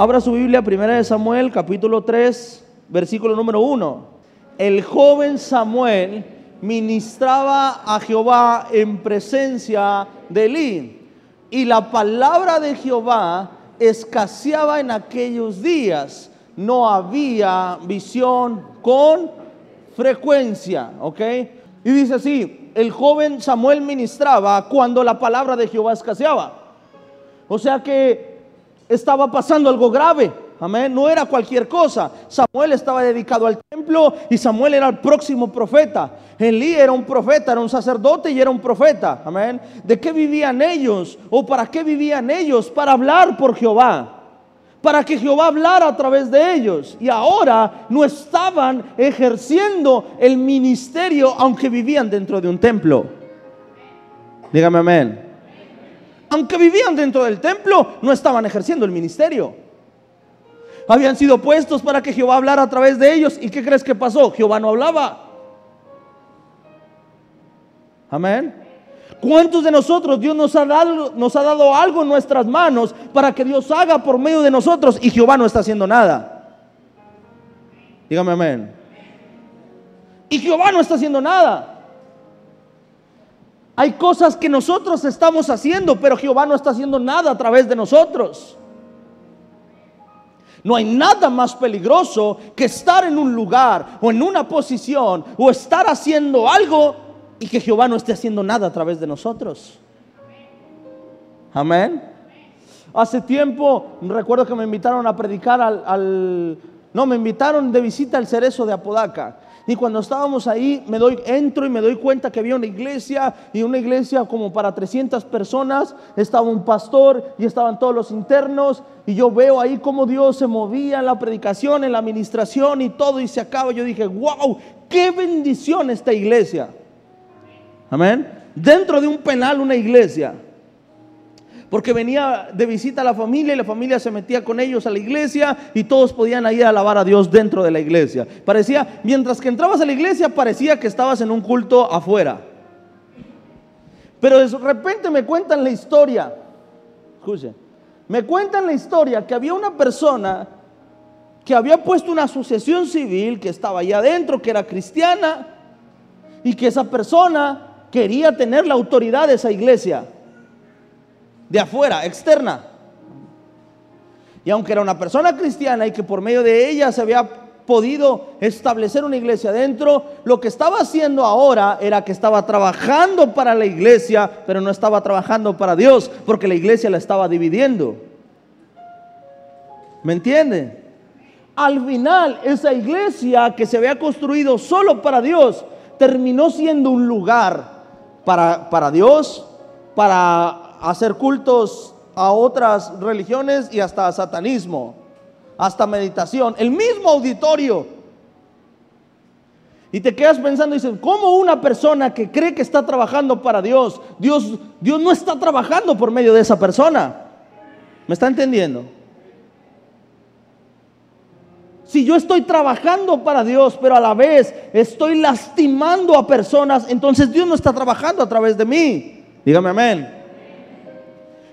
Abra su Biblia, primera de Samuel, capítulo 3, versículo número 1. El joven Samuel ministraba a Jehová en presencia de Elí. Y la palabra de Jehová escaseaba en aquellos días. No había visión con frecuencia, ¿ok? Y dice así, el joven Samuel ministraba cuando la palabra de Jehová escaseaba. O sea que estaba pasando algo grave. Amén. No era cualquier cosa. Samuel estaba dedicado al templo y Samuel era el próximo profeta. Elí era un profeta, era un sacerdote y era un profeta. Amén. ¿De qué vivían ellos? ¿O para qué vivían ellos? Para hablar por Jehová. Para que Jehová hablara a través de ellos. Y ahora no estaban ejerciendo el ministerio aunque vivían dentro de un templo. Dígame amén. Aunque vivían dentro del templo, no estaban ejerciendo el ministerio habían sido puestos para que Jehová hablara a través de ellos. ¿Y qué crees que pasó? Jehová no hablaba. Amén. ¿Cuántos de nosotros Dios nos ha, dado, nos ha dado algo en nuestras manos para que Dios haga por medio de nosotros y Jehová no está haciendo nada? Dígame amén. Y Jehová no está haciendo nada. Hay cosas que nosotros estamos haciendo, pero Jehová no está haciendo nada a través de nosotros. No hay nada más peligroso que estar en un lugar o en una posición o estar haciendo algo y que Jehová no esté haciendo nada a través de nosotros. Amén. Hace tiempo recuerdo que me invitaron a predicar al, no, me invitaron de visita al cerezo de Apodaca. Y cuando estábamos ahí, me doy, entro y me doy cuenta que había una iglesia y una iglesia como para 300 personas. Estaba un pastor y estaban todos los internos. Y yo veo ahí cómo Dios se movía en la predicación, en la administración y todo. Y se acaba. Yo dije, wow, qué bendición esta iglesia. Amén. Dentro de un penal, una iglesia. Porque venía de visita a la familia y la familia se metía con ellos a la iglesia y todos podían ir a alabar a Dios dentro de la iglesia. Parecía, mientras que entrabas a la iglesia, parecía que estabas en un culto afuera. Pero de repente me cuentan la historia. Escuchen, me cuentan la historia que había una persona que había puesto una asociación civil que estaba allá adentro, que era cristiana, y que esa persona quería tener la autoridad de esa iglesia de afuera, externa. Y aunque era una persona cristiana y que por medio de ella se había podido establecer una iglesia dentro, lo que estaba haciendo ahora era que estaba trabajando para la iglesia, pero no estaba trabajando para Dios, porque la iglesia la estaba dividiendo. ¿Me entiende? Al final, esa iglesia que se había construido solo para Dios, terminó siendo un lugar para, para Dios, para hacer cultos a otras religiones y hasta satanismo, hasta meditación, el mismo auditorio. Y te quedas pensando y dices, ¿cómo una persona que cree que está trabajando para Dios, Dios, Dios no está trabajando por medio de esa persona? ¿Me está entendiendo? Si yo estoy trabajando para Dios, pero a la vez estoy lastimando a personas, entonces Dios no está trabajando a través de mí. Dígame amén.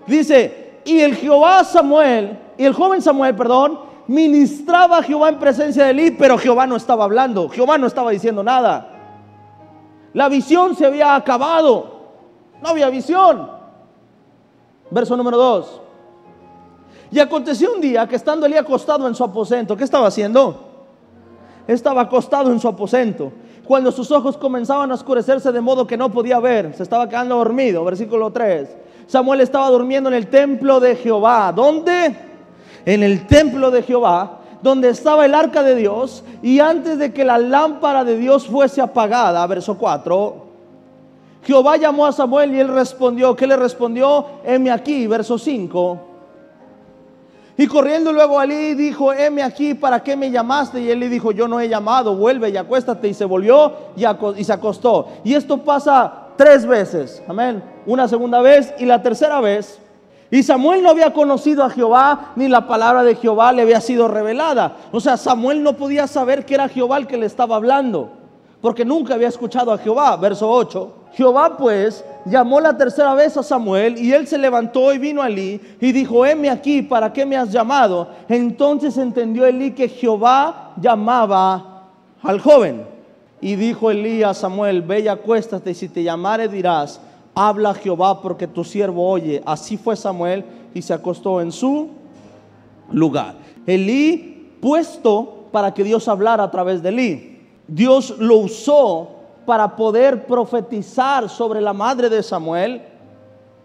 Dice, y el Jehová Samuel, y el joven Samuel, perdón, ministraba a Jehová en presencia de Eli, pero Jehová no estaba hablando, Jehová no estaba diciendo nada. La visión se había acabado, no había visión. Verso número 2. Y aconteció un día que estando Elí acostado en su aposento, ¿qué estaba haciendo? Estaba acostado en su aposento. Cuando sus ojos comenzaban a oscurecerse de modo que no podía ver, se estaba quedando dormido. Versículo 3. Samuel estaba durmiendo en el templo de Jehová. ¿Dónde? En el templo de Jehová, donde estaba el arca de Dios. Y antes de que la lámpara de Dios fuese apagada, verso 4, Jehová llamó a Samuel y él respondió. ¿Qué le respondió? Heme aquí, verso 5. Y corriendo luego Ali dijo, heme aquí, ¿para qué me llamaste? Y él le dijo, yo no he llamado, vuelve y acuéstate. Y se volvió y, se acostó. Y esto pasa tres veces. Amén. Una segunda vez y la tercera vez. Y Samuel no había conocido a Jehová, ni la palabra de Jehová le había sido revelada. O sea, Samuel no podía saber que era Jehová el que le estaba hablando, porque nunca había escuchado a Jehová. Verso 8. Jehová pues llamó la tercera vez a Samuel y él se levantó y vino a Elí y dijo, heme aquí, ¿para qué me has llamado? Entonces entendió Elí que Jehová llamaba al joven. Y dijo Elí a Samuel, ve y acuéstate si te llamare dirás, habla Jehová porque tu siervo oye. Así fue Samuel y se acostó en su lugar. Elí puesto para que Dios hablara a través de Elí. Dios lo usó para poder profetizar sobre la madre de Samuel.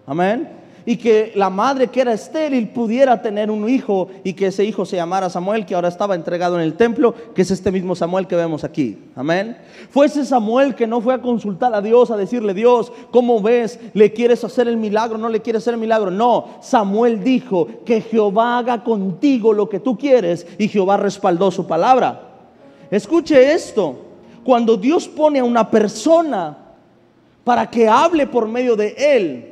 Amén. Y que la madre que era estéril pudiera tener un hijo y que ese hijo se llamara Samuel, que ahora estaba entregado en el templo, que es este mismo Samuel que vemos aquí. Amén. Fue ese Samuel que no fue a consultar a Dios, a decirle, Dios, ¿cómo ves? ¿Le quieres hacer el milagro? ¿No le quieres hacer el milagro? No, Samuel dijo que Jehová haga contigo lo que tú quieres y Jehová respaldó su palabra. Escuche esto cuando Dios pone a una persona para que hable por medio de él,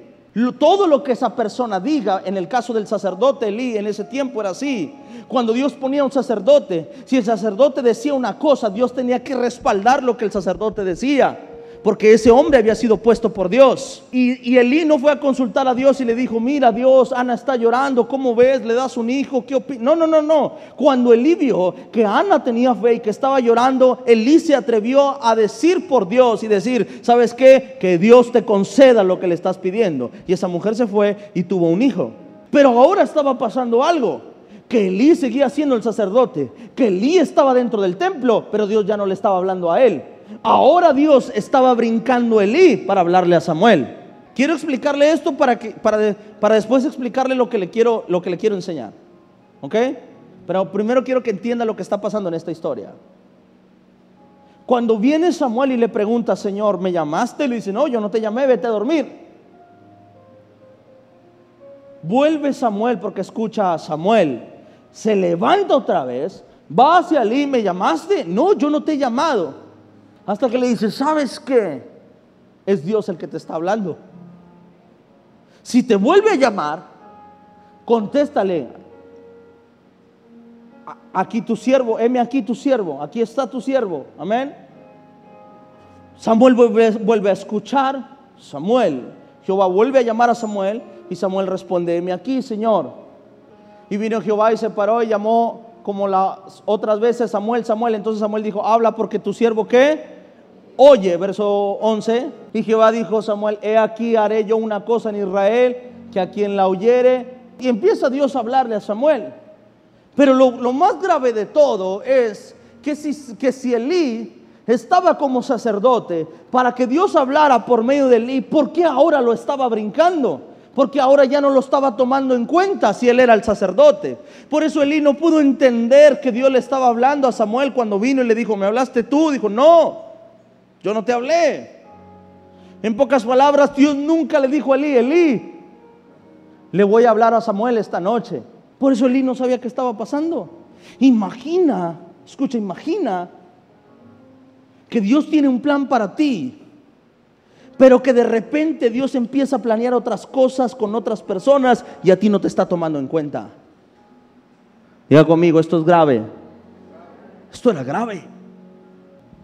todo lo que esa persona diga, en el caso del sacerdote Elí, en ese tiempo era así. Cuando Dios ponía a un sacerdote, si el sacerdote decía una cosa, Dios tenía que respaldar lo que el sacerdote decía porque ese hombre había sido puesto por Dios. Y, Elí no fue a consultar a Dios y le dijo, mira Dios, Ana está llorando, ¿cómo ves? ¿Le das un hijo? ¿Qué no, no, no, no. Cuando Elí vio que Ana tenía fe y que estaba llorando, Elí se atrevió a decir por Dios y decir, ¿sabes qué? Que Dios te conceda lo que le estás pidiendo. Y esa mujer se fue y tuvo un hijo. Pero ahora estaba pasando algo que Elí seguía siendo el sacerdote, que Elí estaba dentro del templo, pero Dios ya no le estaba hablando a él. Ahora Dios estaba brincando Elí para hablarle a Samuel. Quiero explicarle esto para, que, para, para después explicarle lo que, le quiero, lo que le quiero enseñar. ¿Ok? Pero primero quiero que entienda lo que está pasando en esta historia. Cuando viene Samuel y le pregunta, Señor, ¿me llamaste? Le dice, no, yo no te llamé, vete a dormir. Vuelve Samuel porque escucha a Samuel. Se levanta otra vez, va hacia Elí, ¿me llamaste? No, yo no te he llamado. Hasta que le dice, ¿sabes qué? Es Dios el que te está hablando. Si te vuelve a llamar, contéstale. Aquí tu siervo, heme aquí tu siervo, aquí está tu siervo. Amén. Samuel vuelve, a escuchar. Samuel, Jehová vuelve a llamar a Samuel y Samuel responde, heme aquí, Señor. Y vino Jehová y se paró y llamó como las otras veces Samuel, Samuel. Entonces Samuel dijo, habla porque tu siervo qué? Oye, verso 11, y Jehová dijo a Samuel, he aquí haré yo una cosa en Israel, que a quien la oyere, y empieza Dios a hablarle a Samuel. Pero lo, más grave de todo es que si, que si Elí estaba como sacerdote para que Dios hablara por medio de Elí, ¿por qué ahora lo estaba brincando? Porque ahora ya no lo estaba tomando en cuenta si él era el sacerdote. Por eso Elí no pudo entender que Dios le estaba hablando a Samuel cuando vino y le dijo, ¿me hablaste tú? Dijo, no, yo no te hablé. En pocas palabras, Dios nunca le dijo a Elí, Elí, le voy a hablar a Samuel esta noche. Por eso Elí no sabía qué estaba pasando. Imagina, escucha, imagina que Dios tiene un plan para ti, pero que de repente Dios empieza a planear otras cosas con otras personas y a ti no te está tomando en cuenta. Diga conmigo, esto es grave. Esto era grave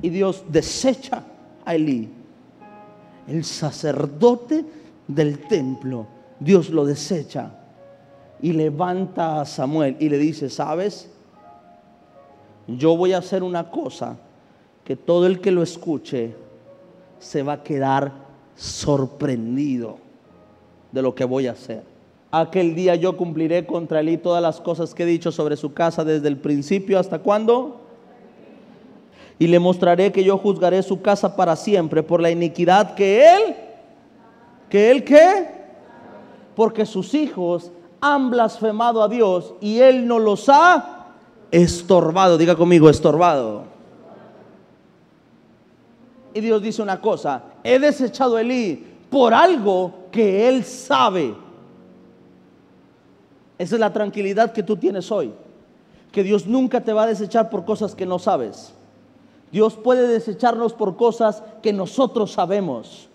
y Dios desecha a Elí. El sacerdote del templo, Dios lo desecha y levanta a Samuel y le dice, ¿sabes? Yo voy a hacer una cosa que todo el que lo escuche se va a quedar sorprendido de lo que voy a hacer. Aquel día yo cumpliré contra Elí todas las cosas que he dicho sobre su casa desde el principio hasta cuándo y le mostraré que yo juzgaré su casa para siempre por la iniquidad que él, que él qué, porque sus hijos han blasfemado a Dios y él no los ha estorbado. Diga conmigo, estorbado. Y Dios dice una cosa, he desechado a Elí por algo que él sabe. Esa es la tranquilidad que tú tienes hoy. Que Dios nunca te va a desechar por cosas que no sabes. Dios puede desecharnos por cosas que nosotros sabemos.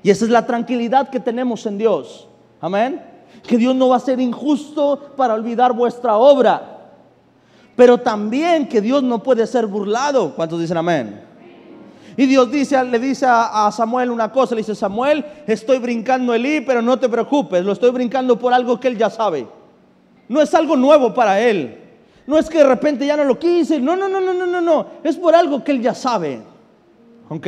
Y esa es la tranquilidad que tenemos en Dios. Amén. Que Dios no va a ser injusto para olvidar vuestra obra. Pero también que Dios no puede ser burlado. ¿Cuántos dicen amén? Y Dios le dice a, a Samuel una cosa, le dice, Samuel, estoy brincando Elí, pero no te preocupes, lo estoy brincando por algo que él ya sabe. No es algo nuevo para él. No es que de repente ya no lo quise. No, no, no, no, no, no, no. Es por algo que él ya sabe. ¿Ok?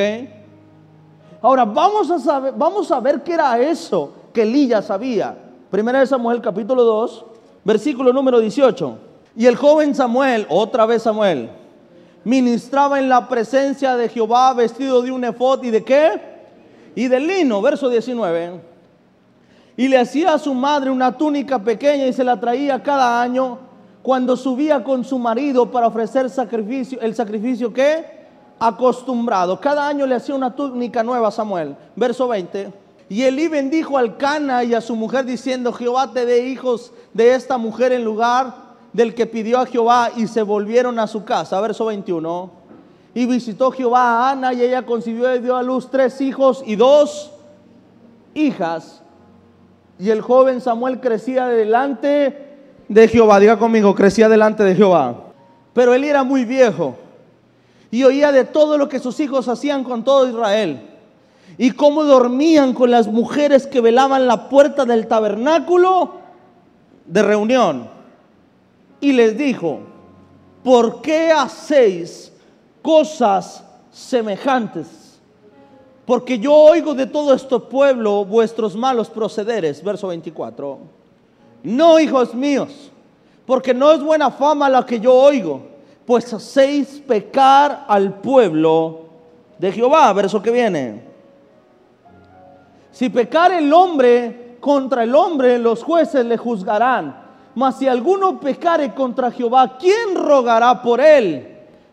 Ahora vamos a saber, vamos a ver qué era eso que Elí ya sabía. Primera de Samuel, capítulo 2, versículo número 18. Y el joven Samuel, otra vez Samuel, ministraba en la presencia de Jehová vestido de un efod y de qué? Y de lino, verso 19. Y le hacía a su madre una túnica pequeña y se la traía cada año cuando subía con su marido para ofrecer sacrificio, el sacrificio que acostumbrado. Cada año le hacía una túnica nueva a Samuel. Verso 20. Y Elí bendijo al Cana y a su mujer diciendo, Jehová te dé hijos de esta mujer en lugar del que pidió a Jehová y se volvieron a su casa. Verso 21. Y visitó Jehová a Ana y ella concibió y dio a luz tres hijos y dos hijas. Y el joven Samuel crecía delante de Jehová. Diga conmigo, crecía delante de Jehová. Pero él era muy viejo y oía de todo lo que sus hijos hacían con todo Israel. Y cómo dormían con las mujeres que velaban la puerta del tabernáculo de reunión. Y les dijo, ¿por qué hacéis cosas semejantes? Porque yo oigo de todo este pueblo vuestros malos procederes. Verso 24. No, hijos míos, porque no es buena fama la que yo oigo, pues hacéis pecar al pueblo de Jehová. Verso que viene. Si pecar el hombre contra el hombre, los jueces le juzgarán. Mas si alguno pecare contra Jehová, ¿quién rogará por él?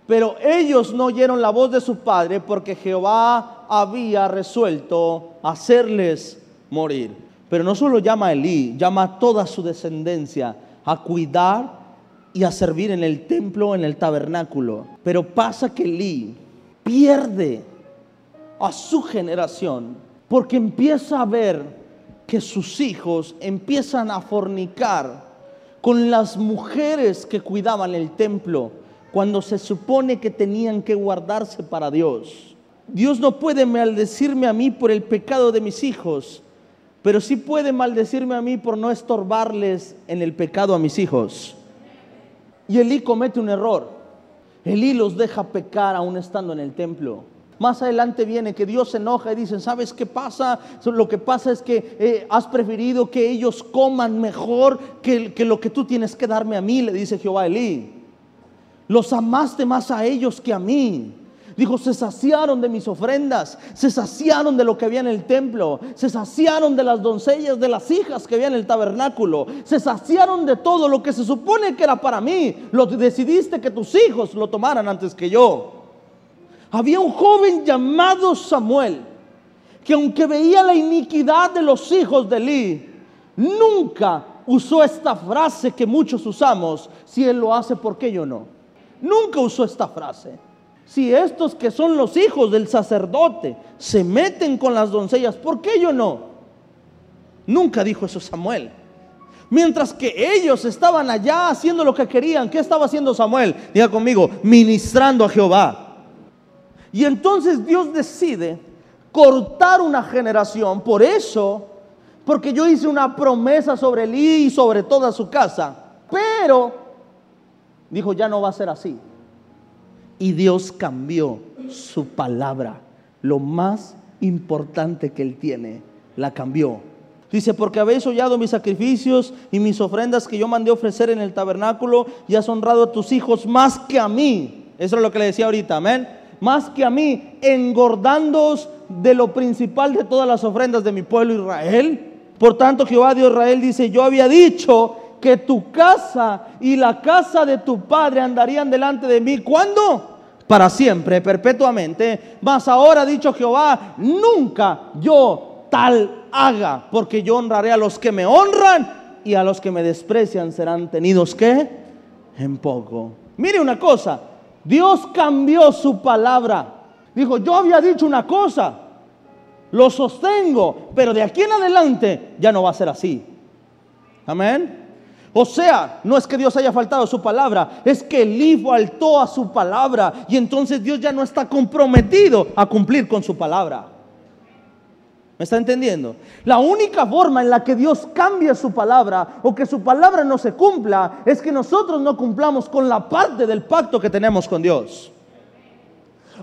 Pero ellos no oyeron la voz de su padre porque Jehová había resuelto hacerles morir. Pero no solo llama a Elí, llama a toda su descendencia a cuidar y a servir en el templo, en el tabernáculo. Pero pasa que Elí pierde a su generación porque empieza a ver que sus hijos empiezan a fornicar con las mujeres que cuidaban el templo cuando se supone que tenían que guardarse para Dios. Dios no puede maldecirme a mí por el pecado de mis hijos, pero sí puede maldecirme a mí por no estorbarles en el pecado a mis hijos. Y Elí comete un error. Elí los deja pecar aún estando en el templo. Más adelante viene que Dios se enoja y dice, ¿sabes qué pasa? Lo que pasa es que eh, has preferido que ellos coman mejor que, que, lo que tú tienes que darme a mí, le dice Jehová a Elí. Los amaste más a ellos que a mí. Dijo, se saciaron de mis ofrendas, se saciaron de lo que había en el templo, se saciaron de las doncellas, de las hijas que había en el tabernáculo, se saciaron de todo lo que se supone que era para mí. Lo decidiste que tus hijos lo tomaran antes que yo. Había un joven llamado Samuel, que aunque veía la iniquidad de los hijos de Eli, nunca usó esta frase que muchos usamos, si él lo hace, ¿por qué yo no? Nunca usó esta frase. Si estos que son los hijos del sacerdote se meten con las doncellas, ¿por qué yo no? Nunca dijo eso Samuel. Mientras que ellos estaban allá haciendo lo que querían, ¿qué estaba haciendo Samuel? Diga conmigo, ministrando a Jehová. Y entonces Dios decide cortar una generación. Por eso, porque yo hice una promesa sobre él y sobre toda su casa. Pero, dijo, ya no va a ser así. Y Dios cambió su palabra. Lo más importante que Él tiene, la cambió. Dice, porque habéis hollado mis sacrificios y mis ofrendas que yo mandé ofrecer en el tabernáculo y has honrado a tus hijos más que a mí. Eso es lo que le decía ahorita, amén. Más que a mí, engordándoos de lo principal de todas las ofrendas de mi pueblo Israel. Por tanto, Jehová Dios Israel dice, yo había dicho que tu casa y la casa de tu padre andarían delante de mí. ¿Cuándo? Para siempre, perpetuamente. Mas ahora ha dicho Jehová, nunca yo tal haga, porque yo honraré a los que me honran y a los que me desprecian serán tenidos que en poco. Mire una cosa, Dios cambió su palabra. Dijo, yo había dicho una cosa, lo sostengo, pero de aquí en adelante ya no va a ser así. Amén. O sea, no es que Dios haya faltado a su palabra, es que Elí faltó a su palabra y entonces Dios ya no está comprometido a cumplir con su palabra. ¿Me está entendiendo? La única forma en la que Dios cambia su palabra o que su palabra no se cumpla es que nosotros no cumplamos con la parte del pacto que tenemos con Dios.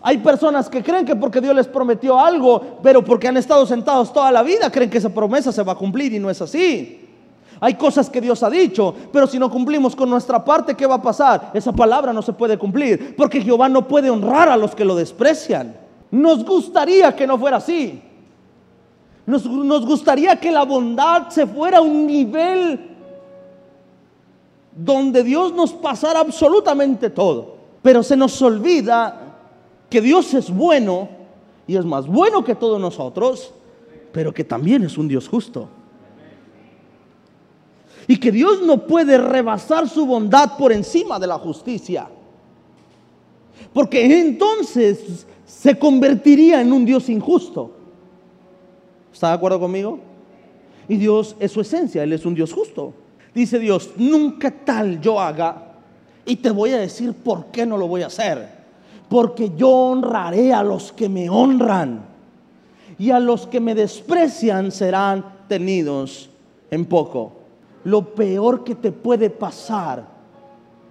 Hay personas que creen que porque Dios les prometió algo, pero porque han estado sentados toda la vida, creen que esa promesa se va a cumplir y no es así. Hay cosas que Dios ha dicho, pero si no cumplimos con nuestra parte, ¿qué va a pasar? Esa palabra no se puede cumplir, porque Jehová no puede honrar a los que lo desprecian. Nos gustaría que no fuera así. Nos, gustaría que la bondad se fuera a un nivel donde Dios nos pasara absolutamente todo. Pero se nos olvida que Dios es bueno y es más bueno que todos nosotros, pero que también es un Dios justo. Y que Dios no puede rebasar su bondad por encima de la justicia. Porque entonces se convertiría en un Dios injusto. ¿Está de acuerdo conmigo? Y Dios es su esencia, Él es un Dios justo. Dice Dios, nunca tal yo haga y te voy a decir por qué no lo voy a hacer. Porque yo honraré a los que me honran y a los que me desprecian serán tenidos en poco. Lo peor que te puede pasar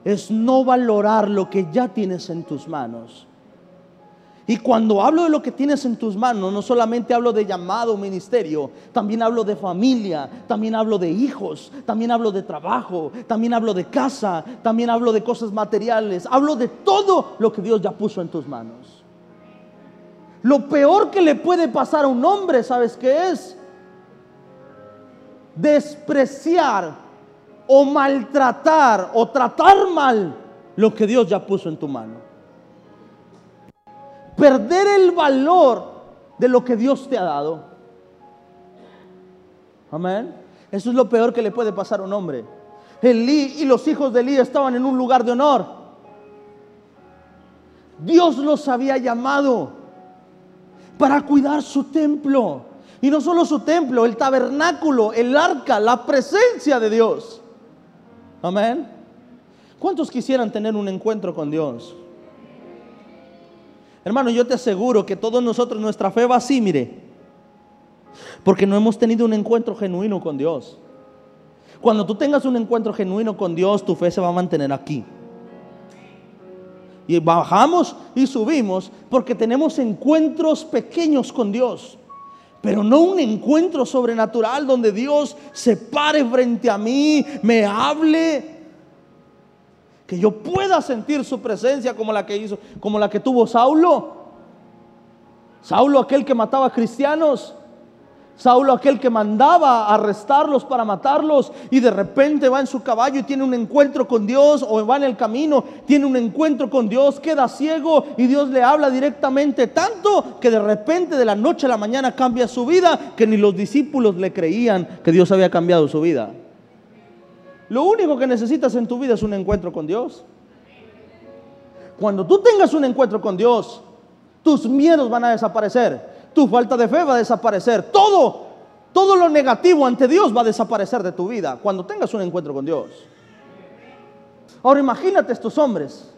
es no valorar lo que ya tienes en tus manos y cuando hablo de lo que tienes en tus manos, no solamente hablo de llamado ministerio, también hablo de familia, también hablo de hijos, también hablo de trabajo, también hablo de casa, también hablo de cosas materiales, hablo de todo lo que Dios ya puso en tus manos. Lo peor que le puede pasar a un hombre, ¿sabes qué es? Despreciar o maltratar o tratar mal lo que Dios ya puso en tu mano perder el valor de lo que Dios te ha dado. Amén. Eso es lo peor que le puede pasar a un hombre. Elí y los hijos de Elí estaban en un lugar de honor. Dios los había llamado para cuidar su templo. Y no solo su templo, el tabernáculo, el arca, la presencia de Dios. Amén. ¿Cuántos quisieran tener un encuentro con Dios? Hermano, yo te aseguro que todos nosotros nuestra fe va así, mire. Porque no hemos tenido un encuentro genuino con Dios. Cuando tú tengas un encuentro genuino con Dios, tu fe se va a mantener aquí. Y bajamos y subimos porque tenemos encuentros pequeños con Dios. Pero no un encuentro sobrenatural donde Dios se pare frente a mí, me hable que yo pueda sentir su presencia como la que hizo, como la que tuvo Saulo. Saulo aquel que mataba cristianos. Saulo aquel que mandaba arrestarlos para matarlos y de repente va en su caballo y tiene un encuentro con Dios o va en el camino, tiene un encuentro con Dios, queda ciego y Dios le habla directamente tanto que de repente de la noche a la mañana cambia su vida que ni los discípulos le creían que Dios había cambiado su vida. Lo único que necesitas en tu vida es un encuentro con Dios. Cuando tú tengas un encuentro con Dios, tus miedos van a desaparecer, tu falta de fe va a desaparecer, todo, todo lo negativo ante Dios va a desaparecer de tu vida cuando tengas un encuentro con Dios. Ahora imagínate estos hombres,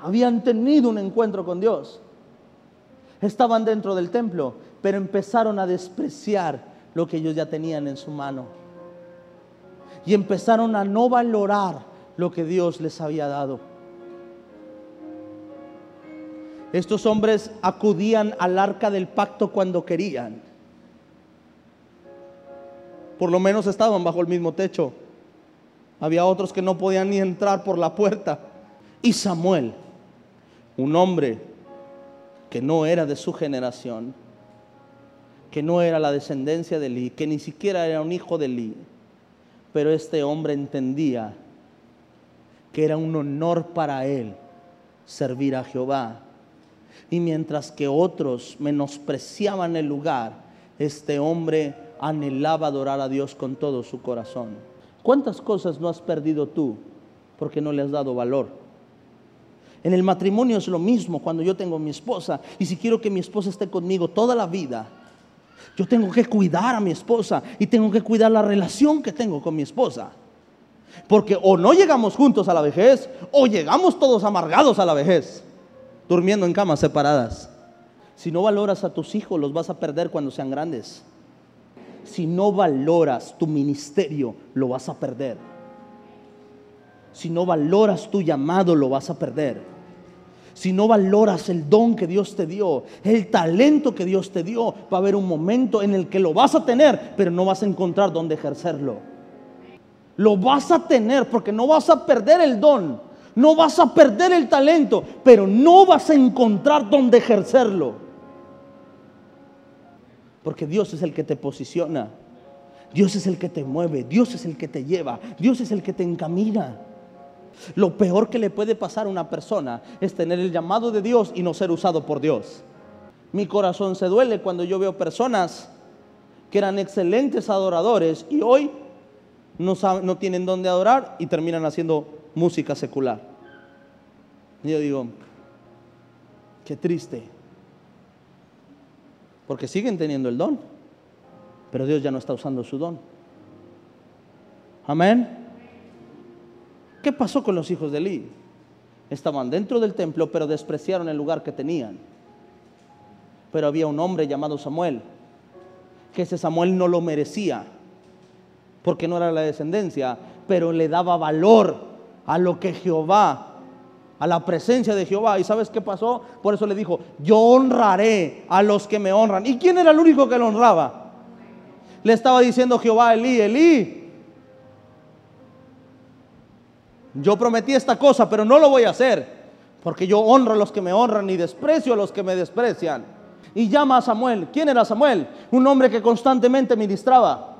habían tenido un encuentro con Dios, estaban dentro del templo, pero empezaron a despreciar lo que ellos ya tenían en su mano y empezaron a no valorar lo que Dios les había dado. Estos hombres acudían al arca del pacto cuando querían. Por lo menos estaban bajo el mismo techo. Había otros que no podían ni entrar por la puerta. Y Samuel, un hombre que no era de su generación, que no era la descendencia de Eli, que ni siquiera era un hijo de Eli, pero este hombre entendía que era un honor para él servir a Jehová. Y mientras que otros menospreciaban el lugar, este hombre anhelaba adorar a Dios con todo su corazón. ¿Cuántas cosas no has perdido tú porque no le has dado valor? En el matrimonio es lo mismo cuando yo tengo mi esposa y si quiero que mi esposa esté conmigo toda la vida, yo tengo que cuidar a mi esposa y tengo que cuidar la relación que tengo con mi esposa. Porque o no llegamos juntos a la vejez, o llegamos todos amargados a la vejez, durmiendo en camas separadas. Si no valoras a tus hijos, los vas a perder cuando sean grandes. Si no valoras tu ministerio, lo vas a perder. Si no valoras tu llamado, lo vas a perder. Si no valoras el don que Dios te dio, el talento que Dios te dio, va a haber un momento en el que lo vas a tener, pero no vas a encontrar dónde ejercerlo. Lo vas a tener porque no vas a perder el don, no vas a perder el talento, pero no vas a encontrar dónde ejercerlo. Porque Dios es el que te posiciona, Dios es el que te mueve, Dios es el que te lleva, Dios es el que te encamina. Lo peor que le puede pasar a una persona es tener el llamado de Dios y no ser usado por Dios. Mi corazón se duele cuando yo veo personas que eran excelentes adoradores y hoy no, no tienen dónde adorar y terminan haciendo música secular. Y yo digo, qué triste. Porque siguen teniendo el don, pero Dios ya no está usando su don. Amén. ¿Qué pasó con los hijos de Eli? Estaban dentro del templo, pero despreciaron el lugar que tenían. Pero había un hombre llamado Samuel, que ese Samuel no lo merecía, porque no era la descendencia, pero le daba valor a lo que Jehová, a la presencia de Jehová. ¿Y sabes qué pasó? Por eso le dijo, yo honraré a los que me honran. ¿Y quién era el único que lo honraba? Le estaba diciendo Jehová Elí, Elí, Yo prometí esta cosa, pero no lo voy a hacer. Porque yo honro a los que me honran y desprecio a los que me desprecian. Y llama a Samuel. ¿Quién era Samuel? Un hombre que constantemente ministraba.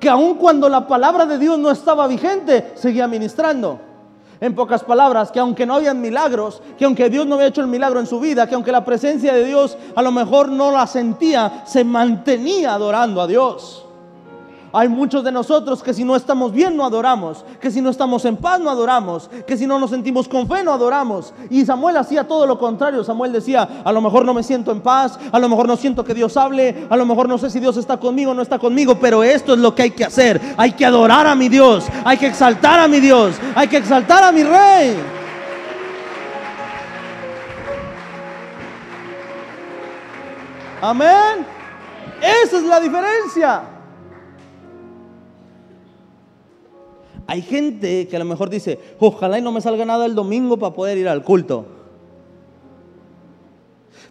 Que aun cuando la palabra de Dios no estaba vigente, seguía ministrando. En pocas palabras, que aunque no habían milagros, que aunque Dios no había hecho el milagro en su vida, que aunque la presencia de Dios a lo mejor no la sentía, se mantenía adorando a Dios. Hay muchos de nosotros que si no estamos bien no adoramos, que si no estamos en paz no adoramos, que si no nos sentimos con fe no adoramos. Y Samuel hacía todo lo contrario. Samuel decía, a lo mejor no me siento en paz, a lo mejor no siento que Dios hable, a lo mejor no sé si Dios está conmigo o no está conmigo, pero esto es lo que hay que hacer. Hay que adorar a mi Dios, hay que exaltar a mi Dios, hay que exaltar a mi rey. Amén. Esa es la diferencia. Hay gente que a lo mejor dice, ojalá y no me salga nada el domingo para poder ir al culto.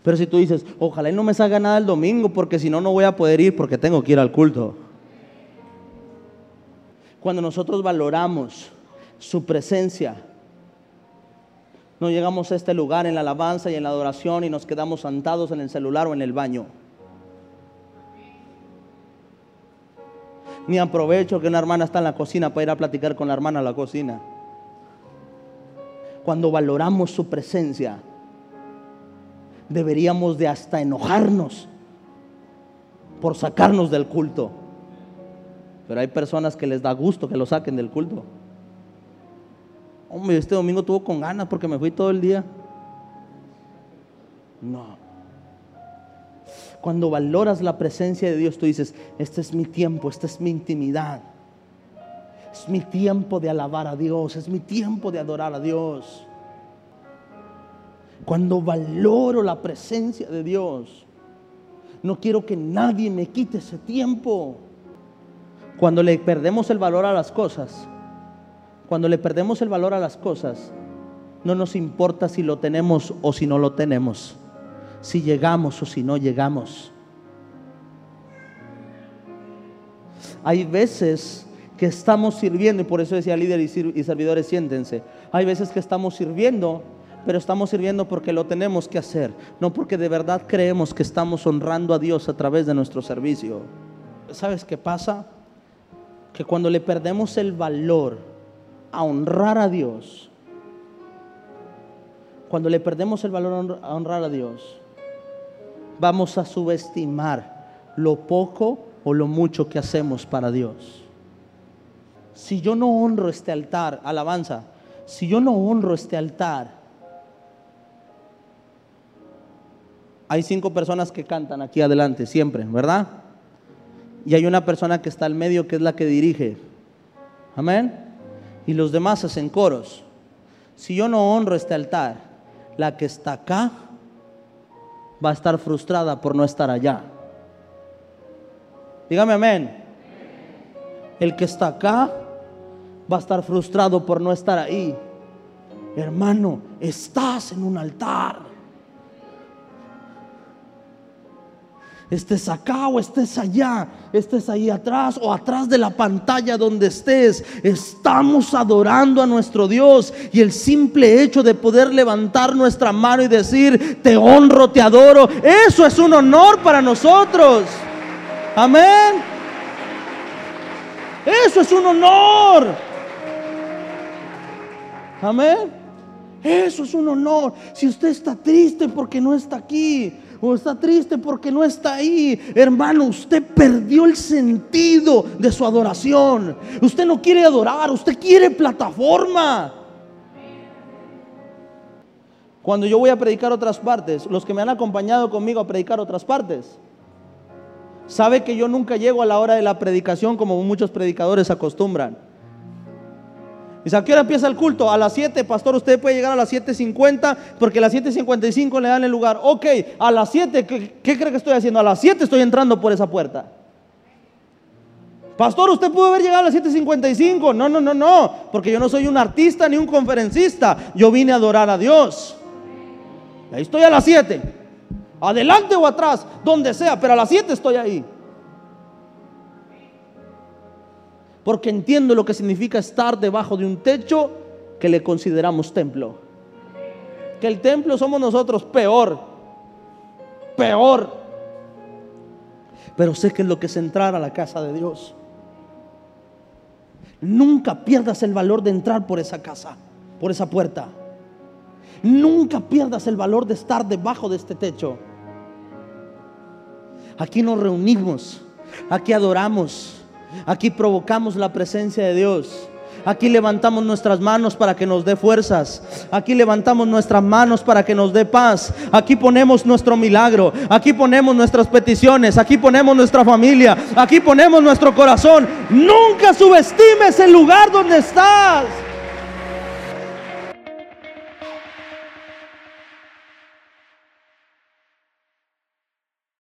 Pero si tú dices, ojalá y no me salga nada el domingo porque si no, no voy a poder ir porque tengo que ir al culto. Cuando nosotros valoramos su presencia, no llegamos a este lugar en la alabanza y en la adoración y nos quedamos sentados en el celular o en el baño. Ni aprovecho que una hermana está en la cocina para ir a platicar con la hermana a la cocina. Cuando valoramos su presencia, deberíamos de hasta enojarnos por sacarnos del culto. Pero hay personas que les da gusto que lo saquen del culto. Hombre, este domingo tuvo con ganas porque me fui todo el día. No. Cuando valoras la presencia de Dios, tú dices, este es mi tiempo, esta es mi intimidad. Es mi tiempo de alabar a Dios, es mi tiempo de adorar a Dios. Cuando valoro la presencia de Dios, no quiero que nadie me quite ese tiempo. Cuando le perdemos el valor a las cosas, cuando le perdemos el valor a las cosas, no nos importa si lo tenemos o si no lo tenemos si llegamos o si no llegamos. Hay veces que estamos sirviendo, y por eso decía líder y servidores, siéntense. Hay veces que estamos sirviendo, pero estamos sirviendo porque lo tenemos que hacer, no porque de verdad creemos que estamos honrando a Dios a través de nuestro servicio. ¿Sabes qué pasa? Que cuando le perdemos el valor a honrar a Dios, cuando le perdemos el valor a honrar a Dios, vamos a subestimar lo poco o lo mucho que hacemos para Dios. Si yo no honro este altar, alabanza, si yo no honro este altar, hay cinco personas que cantan aquí adelante, siempre, ¿verdad? Y hay una persona que está al medio que es la que dirige. Amén. Y los demás hacen coros. Si yo no honro este altar, la que está acá va a estar frustrada por no estar allá. Dígame amén. El que está acá va a estar frustrado por no estar ahí. Hermano, estás en un altar. Estés acá o estés allá, estés ahí atrás o atrás de la pantalla donde estés, estamos adorando a nuestro Dios y el simple hecho de poder levantar nuestra mano y decir, te honro, te adoro, eso es un honor para nosotros. Amén. Eso es un honor. Amén. Eso es un honor. Si usted está triste porque no está aquí, o está triste porque no está ahí, hermano, usted perdió el sentido de su adoración. Usted no quiere adorar, usted quiere plataforma. Cuando yo voy a predicar otras partes, los que me han acompañado conmigo a predicar otras partes, sabe que yo nunca llego a la hora de la predicación como muchos predicadores acostumbran. Dice, ¿a qué hora empieza el culto? A las 7, pastor, usted puede llegar a las 7.50 porque a las 7.55 le dan el lugar. Ok, a las 7, ¿qué, cree que estoy haciendo? A las 7 estoy entrando por esa puerta. Pastor, usted pudo haber llegado a las 7.55. No, no, no, no, porque yo no soy un artista ni un conferencista. Yo vine a adorar a Dios. Ahí estoy a las 7. Adelante o atrás, donde sea, pero a las 7 estoy ahí. Porque entiendo lo que significa estar debajo de un techo que le consideramos templo. Que el templo somos nosotros peor, peor. Pero sé que es lo que es entrar a la casa de Dios. Nunca pierdas el valor de entrar por esa casa, por esa puerta. Nunca pierdas el valor de estar debajo de este techo. Aquí nos reunimos, aquí adoramos, Aquí provocamos la presencia de Dios. Aquí levantamos nuestras manos para que nos dé fuerzas. Aquí levantamos nuestras manos para que nos dé paz. Aquí ponemos nuestro milagro. Aquí ponemos nuestras peticiones. Aquí ponemos nuestra familia. Aquí ponemos nuestro corazón. Nunca subestimes el lugar donde estás.